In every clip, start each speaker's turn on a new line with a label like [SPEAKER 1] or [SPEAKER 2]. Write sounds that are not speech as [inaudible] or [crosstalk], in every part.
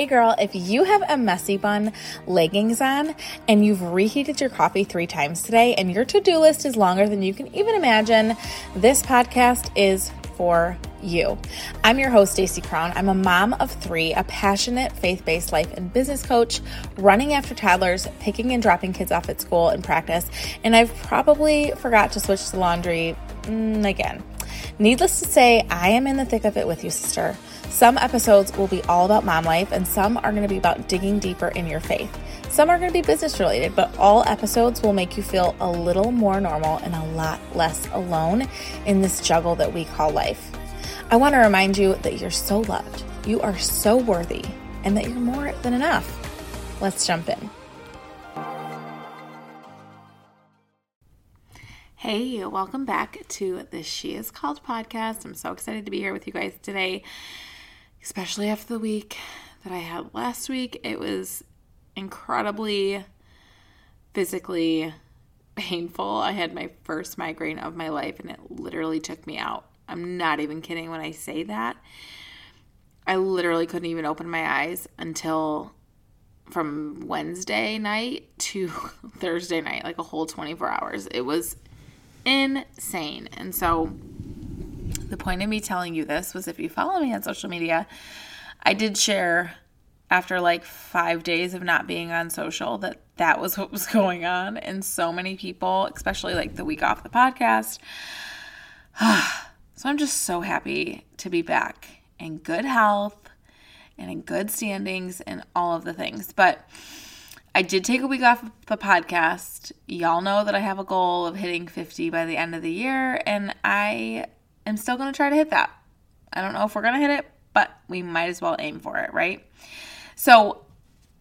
[SPEAKER 1] Hey girl, if you have a messy bun leggings on and you've reheated your coffee three times today and your to do list is longer than you can even imagine, this podcast is for you. I'm your host, Stacey Crown. I'm a mom of three, a passionate faith based life and business coach, running after toddlers, picking and dropping kids off at school and practice, and I've probably forgot to switch the laundry mm, again. Needless to say, I am in the thick of it with you, sister. Some episodes will be all about mom life, and some are going to be about digging deeper in your faith. Some are going to be business related, but all episodes will make you feel a little more normal and a lot less alone in this juggle that we call life. I want to remind you that you're so loved, you are so worthy, and that you're more than enough. Let's jump in. Hey, welcome back to the She Is Called podcast. I'm so excited to be here with you guys today, especially after the week that I had last week. It was incredibly physically painful. I had my first migraine of my life and it literally took me out. I'm not even kidding when I say that. I literally couldn't even open my eyes until from Wednesday night to [laughs] Thursday night, like a whole 24 hours. It was insane. And so, the point of me telling you this was if you follow me on social media, I did share after like five days of not being on social that that was what was [laughs] going on. And so many people, especially like the week off the podcast, [sighs] So I'm just so happy to be back in good health and in good standings and all of the things. But I did take a week off the podcast. Y'all know that I have a goal of hitting 50 by the end of the year, and I am still going to try to hit that. I don't know if we're going to hit it, but we might as well aim for it, right? So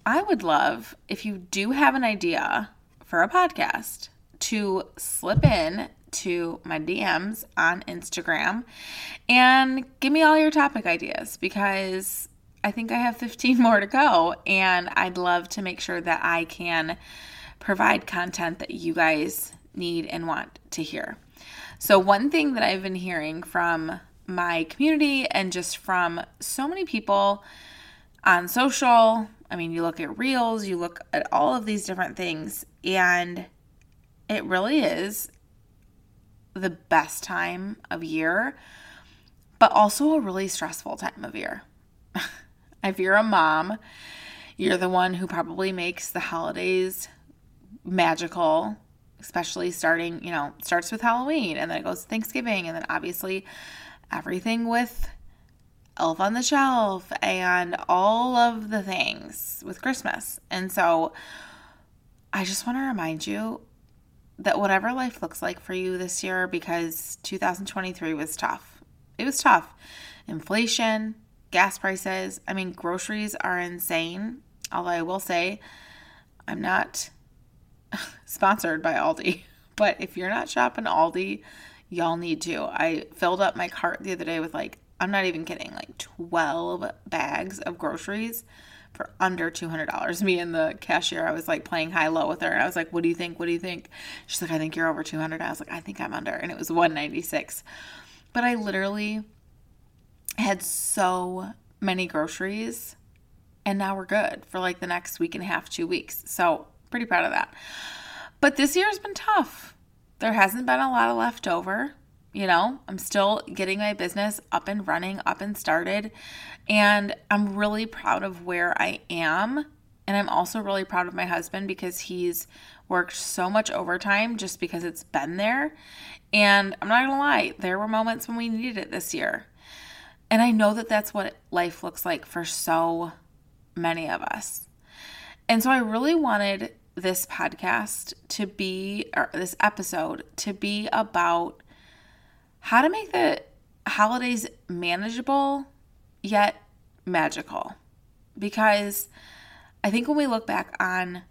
[SPEAKER 1] I would love if you do have an idea for a podcast to slip in to my DMs on Instagram and give me all your topic ideas because I think I have 15 [laughs] more to go and I'd love to make sure that I can provide content that you guys need and want to hear. So, one thing that I've been hearing from my community and just from so many people on social, I mean, you look at reels, you look at all of these different things, and it really is the best time of year, but also a really stressful time of year. [laughs] if you're a mom, you're the one who probably makes the holidays magical, especially starting, you know, starts with Halloween and then it goes Thanksgiving and then obviously everything with Elf on the Shelf and all of the things with Christmas. And so I just want to remind you that whatever life looks like for you this year, because 2023 was tough. It was tough. Inflation, gas prices. I mean, groceries are insane. Although I will say, I'm not [laughs] sponsored by Aldi, [laughs] but if you're not shopping Aldi, y'all need to. I filled up my cart the other day with like, I'm not even kidding, like 12 bags of groceries for under $200. [laughs] Me and the cashier, I was like playing high low with her. And I was like, what do you think? What do you think? She's like, I think you're over 200. I was like, I think I'm under. And it was 196. But I literally had so many groceries and now we're good for like the next week and a half, two weeks. So pretty proud of that. But this year has been tough. There hasn't been a lot of leftover. You know, I'm still getting my business up and running, up and started. And I'm really proud of where I am. And I'm also really proud of my husband because he's worked so much overtime just because it's been there. And I'm not going to lie, there were moments when we needed it this year. And I know that that's what life looks like for so many of us. And so I really wanted this podcast to be, or this episode to be about how to make the holidays manageable yet magical. Because I think when we look back on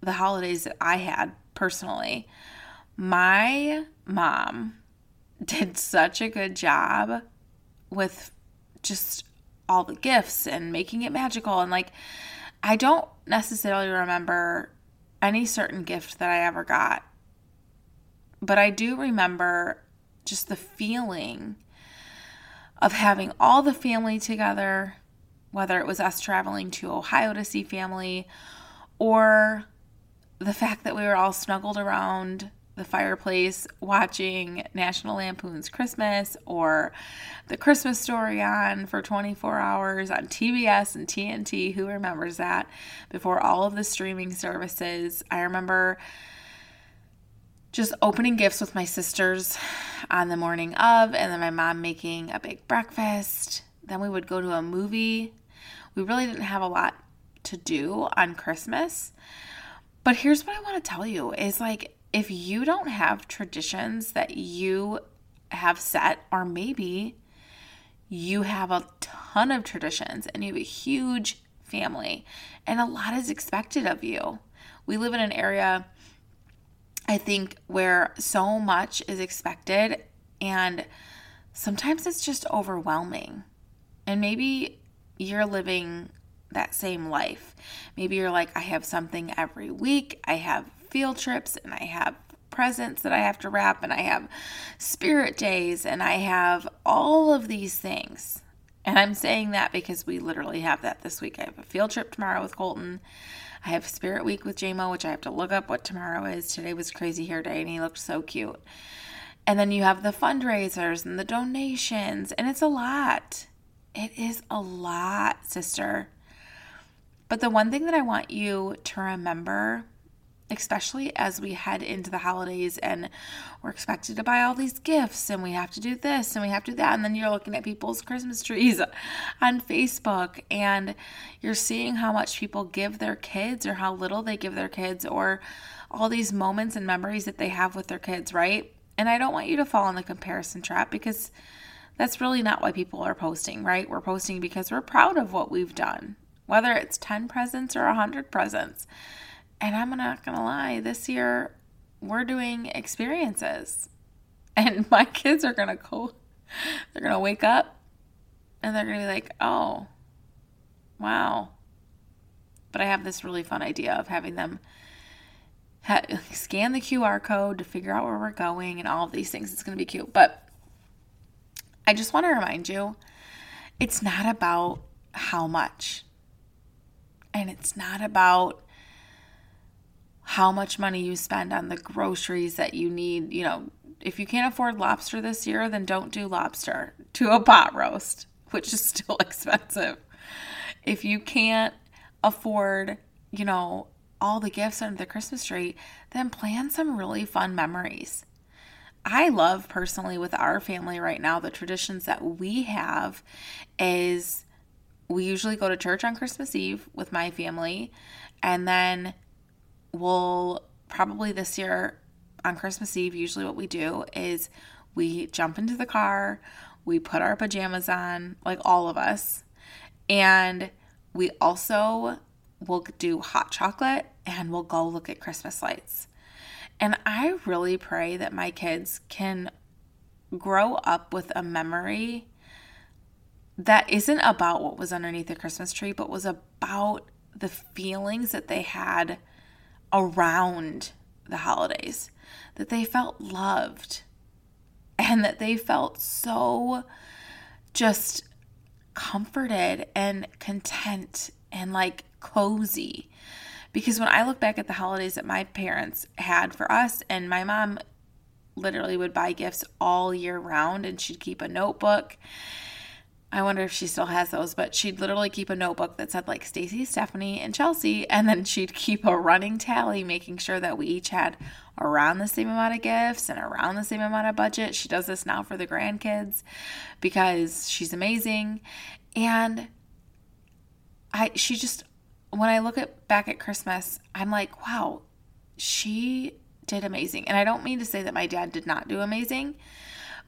[SPEAKER 1] the holidays that I had personally, my mom did such a good job with just all the gifts and making it magical. And like, I don't necessarily remember any certain gift that I ever got, but I do remember just the feeling of having all the family together whether it was us traveling to Ohio to see family or the fact that we were all snuggled around the fireplace watching National Lampoon's Christmas or the Christmas story on for 24 hours on TBS and TNT. Who remembers that? Before all of the streaming services. I remember just opening gifts with my sisters on the morning of, and then my mom making a big breakfast. Then we would go to a movie. We really didn't have a lot to do on Christmas. But here's what I want to tell you is like if you don't have traditions that you have set, or maybe you have a ton of traditions and you have a huge family and a lot is expected of you. We live in an area, I think, where so much is expected and sometimes it's just overwhelming. And maybe you're living that same life. Maybe you're like, I have something every week, I have field trips, and I have presents that I have to wrap, and I have spirit days, and I have all of these things. And I'm saying that because we literally have that this week. I have a field trip tomorrow with Colton. I have Spirit Week with JMO, which I have to look up what tomorrow is. Today was crazy hair day, and he looked so cute. And then you have the fundraisers and the donations, and it's a lot. It is a lot, sister. But the one thing that I want you to remember, especially as we head into the holidays and we're expected to buy all these gifts and we have to do this and we have to do that. And then you're looking at people's Christmas trees [laughs] on Facebook and you're seeing how much people give their kids or how little they give their kids or all these moments and memories that they have with their kids, right? And I don't want you to fall in the comparison trap because that's really not why people are posting, right? We're posting because we're proud of what we've done whether it's 10 presents or 100 presents. And I'm not going to lie, this year we're doing experiences. And [laughs] my kids are going to go, they're going to wake up and they're going to be like, oh, wow. But I have this really fun idea of having them ha- [laughs] scan the QR code to figure out where we're going and all of these things. It's going to be cute. But I just want to remind you it's not about how much. And it's not about how much money you spend on the groceries that you need. You know, if you can't afford lobster this year, then don't do lobster. Do a pot roast, which is still [laughs] expensive. If you can't afford, you know, all the gifts under the Christmas tree, then plan some really fun memories. I love personally with our family right now, the traditions that we have is we usually go to church on Christmas Eve with my family, and then we'll probably this year on Christmas Eve, usually what we do is we jump into the car, we put our pajamas on, like all of us, and we also will do hot chocolate and we'll go look at Christmas lights. And I really pray that my kids can grow up with a memory that isn't about what was underneath the Christmas tree, but was about the feelings that they had around the holidays, that they felt loved and that they felt so just comforted and content and like cozy. Because when I look back at the holidays that my parents had for us, and my mom literally would buy gifts all year round, and she'd keep a notebook I wonder if she still has those, but she'd literally keep a notebook that said like Stacy, Stephanie, and Chelsea, and then she'd keep a running tally, making sure that we each had around the same amount of gifts and around the same amount of budget. She does this now for the grandkids because she's amazing. And I she just when I look at back at Christmas, I'm like, wow, she did amazing. And I don't mean to say that my dad did not do amazing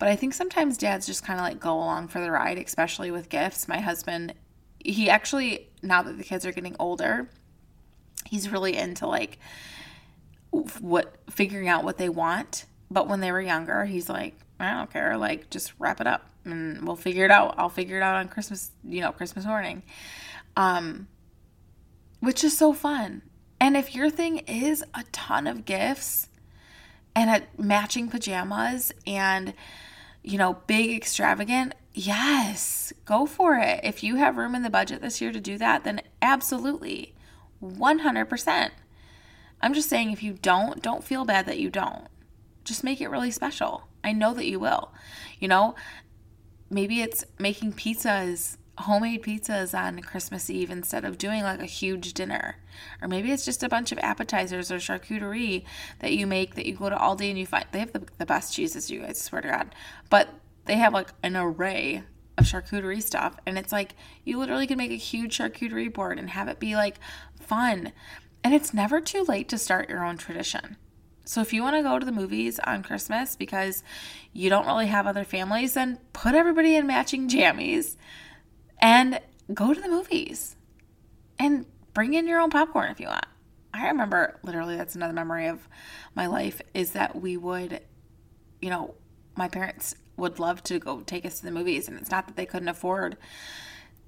[SPEAKER 1] but I think sometimes dads just kind of like go along for the ride, especially with gifts. My husband, he actually, now that the kids are getting older, he's really into like what figuring out what they want. But when they were younger, he's like, I don't care, like just wrap it up and we'll figure it out. I'll figure it out on Christmas, you know, Christmas morning. Um which is so fun. And if your thing is a ton of gifts and a matching pajamas and you know, big extravagant, yes, go for it. If you have room in the budget this year to do that, then absolutely. 100%. I'm just saying if you don't, don't feel bad that you don't. Just make it really special. I know that you will. You know, maybe it's making pizzas, homemade pizzas on Christmas Eve instead of doing like a huge dinner. Or maybe it's just a bunch of appetizers or charcuterie that you make that you go to Aldi and you find they have the, the best cheeses, you guys, swear to God. But they have like an array of charcuterie stuff. And it's like you literally can make a huge charcuterie board and have it be like fun. And it's never too late to start your own tradition. So if you want to go to the movies on Christmas because you don't really have other families, then put everybody in matching jammies and go to the movies and bring in your own popcorn if you want. I remember literally that's another memory of my life is that we would, you know, my parents would love to go take us to the movies and it's not that they couldn't afford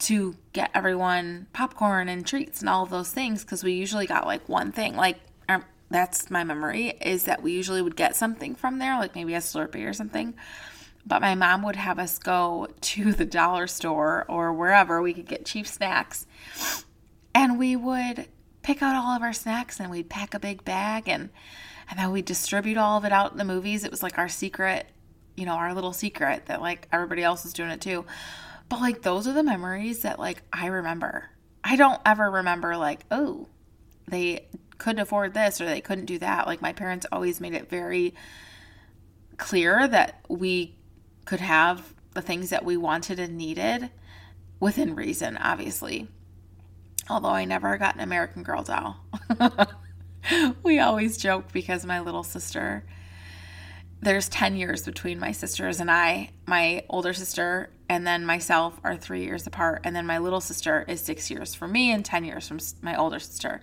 [SPEAKER 1] to get everyone popcorn and treats and all of those things because we usually got like one thing like um, that's my memory is that we usually would get something from there, like maybe a Slurpee or something. But my mom would have us go to [laughs] the dollar store or wherever we could get cheap snacks. And we would pick out all of our snacks and we'd pack a big bag and and then we'd distribute all of it out in the movies. It was like our secret, you know, our little secret that like everybody else was doing it too. But like those are the memories that like I remember. I don't ever remember like, oh, they couldn't afford this or they couldn't do that. Like my parents always made it very clear that we could have the things that we wanted and needed within reason, obviously. Although I never got an American Girl doll. [laughs] we always joke because my little sister, there's 10 years between my sisters and I. My older sister and then myself are three years apart. And then my little sister is six years from me and 10 years from my older sister.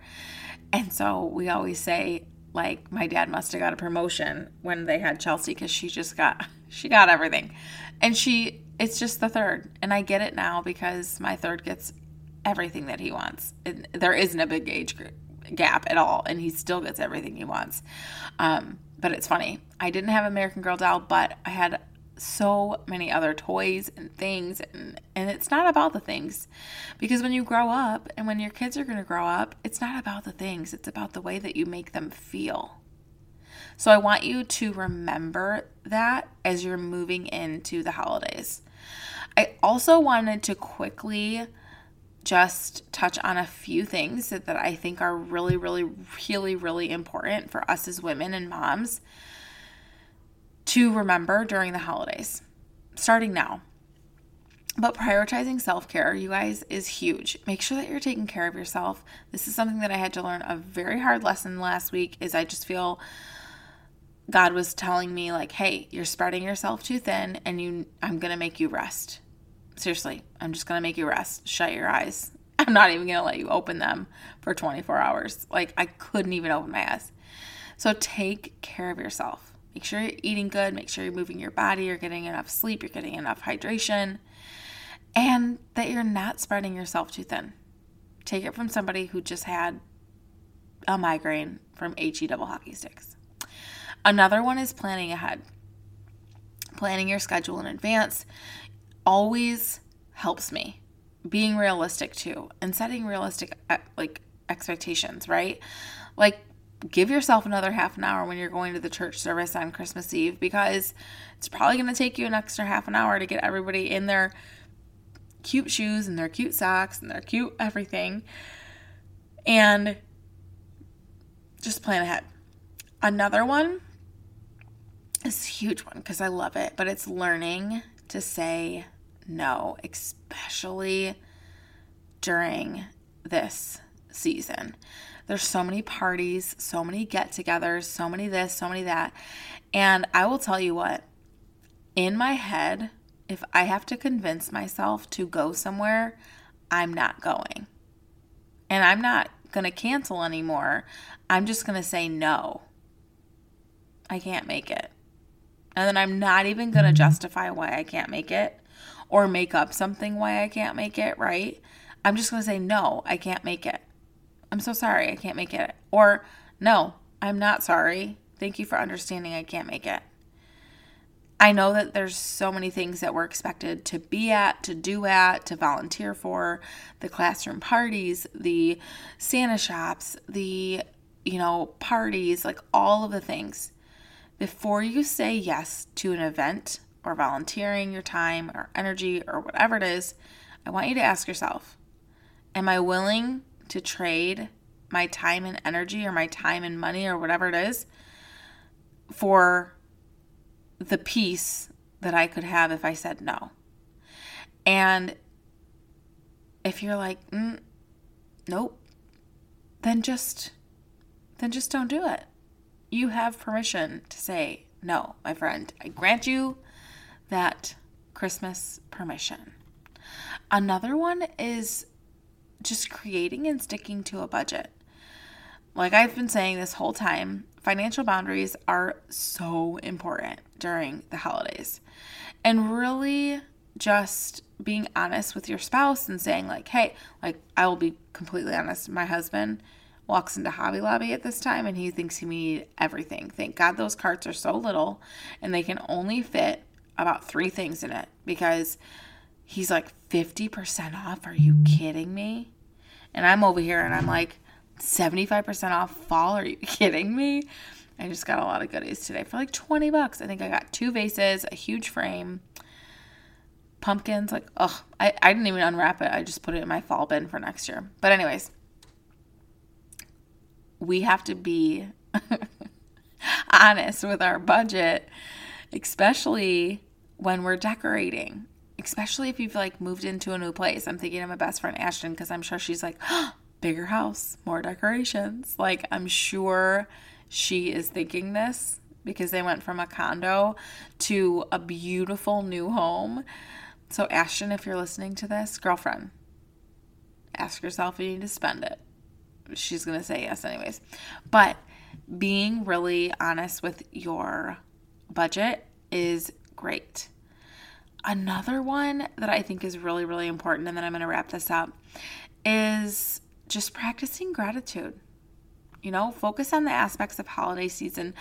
[SPEAKER 1] And so we always say, like, my dad must have got a promotion when they had Chelsea because she just got, she got everything. And she, it's just the third. And I get it now because my third gets everything that he wants. There isn't a big age gap at all. And he still gets everything he wants. Um, but it's funny. I didn't have American Girl doll, but I had so many other toys and things and and it's not about the things because when you grow up and when your kids are going to grow up it's not about the things it's about the way that you make them feel so i want you to remember that as you're moving into the holidays i also wanted to quickly just touch on a few things that, that i think are really really really really important for us as women and moms to remember during the holidays, starting now. But prioritizing self care, you guys, is huge. Make sure that you're taking care of yourself. This is something that I had to learn a very hard lesson last week. Is I just feel God was telling me like, "Hey, you're spreading yourself too thin, and you, I'm gonna make you rest. Seriously, I'm just gonna make you rest. Shut your eyes. [laughs] I'm not even gonna let you open them for 24 hours. Like I couldn't even open my eyes. So take care of yourself. Make sure you're eating good, make sure you're moving your body, you're getting enough sleep, you're getting enough hydration, and that you're not spreading yourself too thin. Take it from somebody who just had a migraine from HE double hockey sticks. Another one is planning ahead. Planning your schedule in advance always helps me. Being realistic too and setting realistic like expectations, right? Like give yourself another half an hour when you're going to the church service on Christmas Eve because it's probably going to take you an extra half an hour to get everybody in their cute shoes and their cute socks and their cute everything. And just plan ahead. Another one is a huge one because I love it, but it's learning to say no, especially during this season. There's so many parties, so many get togethers, so many this, so many that. And I will tell you what, in my head, if I have to convince myself to go somewhere, I'm not going. And I'm not going to cancel anymore. I'm just going to say no. I can't make it. And then I'm not even going to mm-hmm. justify why I can't make it or make up something why I can't make it, right? I'm just going to say, no, I can't make it. I'm so sorry, I can't make it. Or, no, I'm not sorry. Thank you for understanding, I can't make it. I know that there's so many things that we're expected to be at, to do at, to volunteer for the classroom parties, the Santa shops, the, you know, parties, like all of the things. Before you say yes to an event or volunteering your time or energy or whatever it is, I want you to ask yourself Am I willing to trade my time and energy or my time and money or whatever it is for the peace that I could have if I said no. And if you're like, mm, nope, then just then just don't do it. You have permission to say no, my friend. I grant you that Christmas permission. Another one is just creating and sticking to a budget. Like I've been saying this whole time, financial boundaries are so important during the holidays. And really just being honest with your spouse and saying, like, hey, like, I will be completely honest. My husband walks into Hobby Lobby at this time and he thinks he need everything. Thank God those carts are so little and they can only fit about three things in it because he's like 50% off. Are you kidding me? And I'm over here and I'm like, 75% off fall. Are you [laughs] kidding me? I just got a lot of goodies today for like 20 bucks. I think I got two vases, a huge frame, pumpkins. Like, oh, I, I didn't even unwrap it. I just put it in my fall bin for next year. But, anyways, we have to be [laughs] honest with our budget, especially when we're decorating. Especially if you've like moved into a new place. I'm thinking of my best friend Ashton because I'm sure she's like, oh, bigger house, more decorations. Like, I'm sure she is thinking this because they went from a condo to a beautiful new home. So, Ashton, if you're listening to this, girlfriend, ask yourself if you need to spend it. She's going to say yes, anyways. But being really honest with your budget is great. Another one that I think is really, really important, and then I'm going to wrap this up, is just practicing gratitude. You know, focus on the aspects of holiday season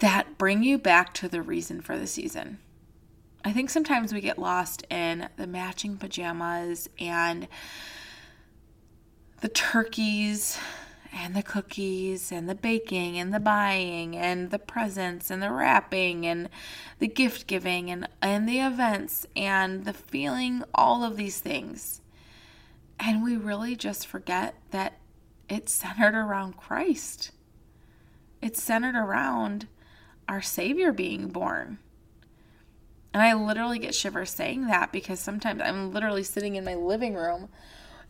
[SPEAKER 1] that bring you back to the reason for the season. I think sometimes we get lost in the matching pajamas and the turkeys and the cookies and the baking and the buying and the presents and the wrapping and the gift giving and, and the events and the feeling all of these things. And we really just forget that it's centered around Christ. It's centered around our Savior being born. And I literally get shivers saying that because sometimes I'm literally sitting in my living room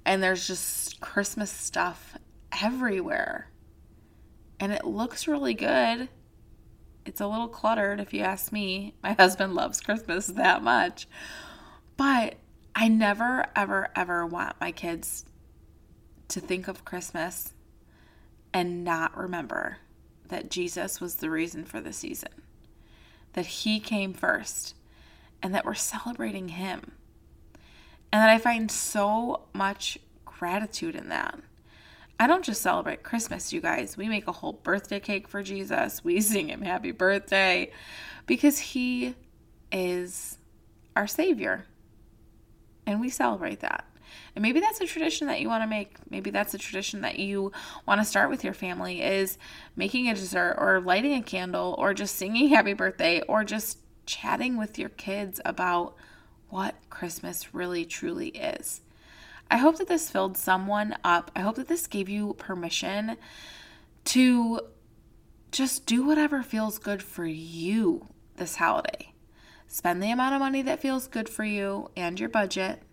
[SPEAKER 1] and there's just Christmas stuff everywhere. And it looks really good. It's a little cluttered, if you ask me. My husband loves Christmas that much. But I never, ever, ever want my kids to think of Christmas and not remember that Jesus was the reason for the season, that He came first, and that we're celebrating Him. And that I find so much gratitude in that. I don't just celebrate Christmas, you guys. We make a whole birthday cake for Jesus. We [laughs] sing him happy birthday because he is our Savior and we celebrate that. And maybe that's a tradition that you want to make. Maybe that's a tradition that you want to start with your family is making a dessert or lighting a candle or just singing happy birthday or just chatting with your kids about what Christmas really truly is. I hope that this filled someone up. I hope that this gave you permission to just do whatever feels good for you this holiday. Spend the amount of money that feels good for you and your budget.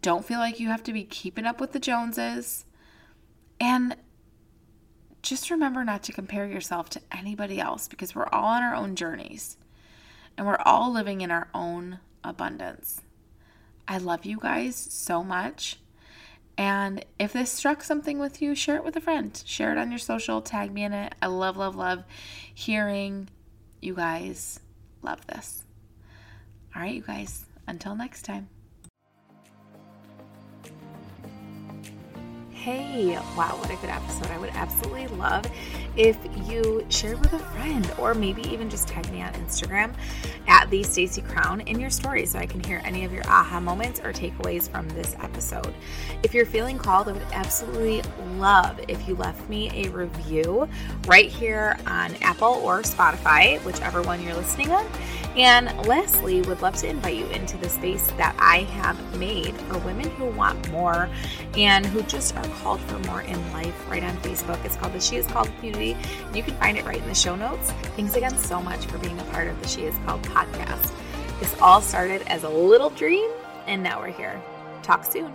[SPEAKER 1] Don't feel like you have to be keeping up with the Joneses. And just remember not to compare yourself to anybody else because we're all on our own journeys and we're all living in our own abundance. I love you guys so much. And if this struck something with you, share it with a friend. Share it on your social, tag me in it. I love, love, love hearing you guys love this. All right, you guys, until next time. Hey, wow, what a good episode. I would absolutely love if you shared with a friend or maybe even just tag me on Instagram at the Stacy Crown in your story so I can hear any of your aha moments or takeaways from this episode. If you're feeling called, I would absolutely love if you left me a review right here on Apple or Spotify, whichever one you're listening on. And lastly, would love to invite you into the space that I have made for women who want more and who just are called for more in life right on Facebook. It's called the She Is Called Community. You can find it right in the show notes. Thanks again so much for being a part of the She Is Called podcast. This all started as a little dream, and now we're here. Talk soon.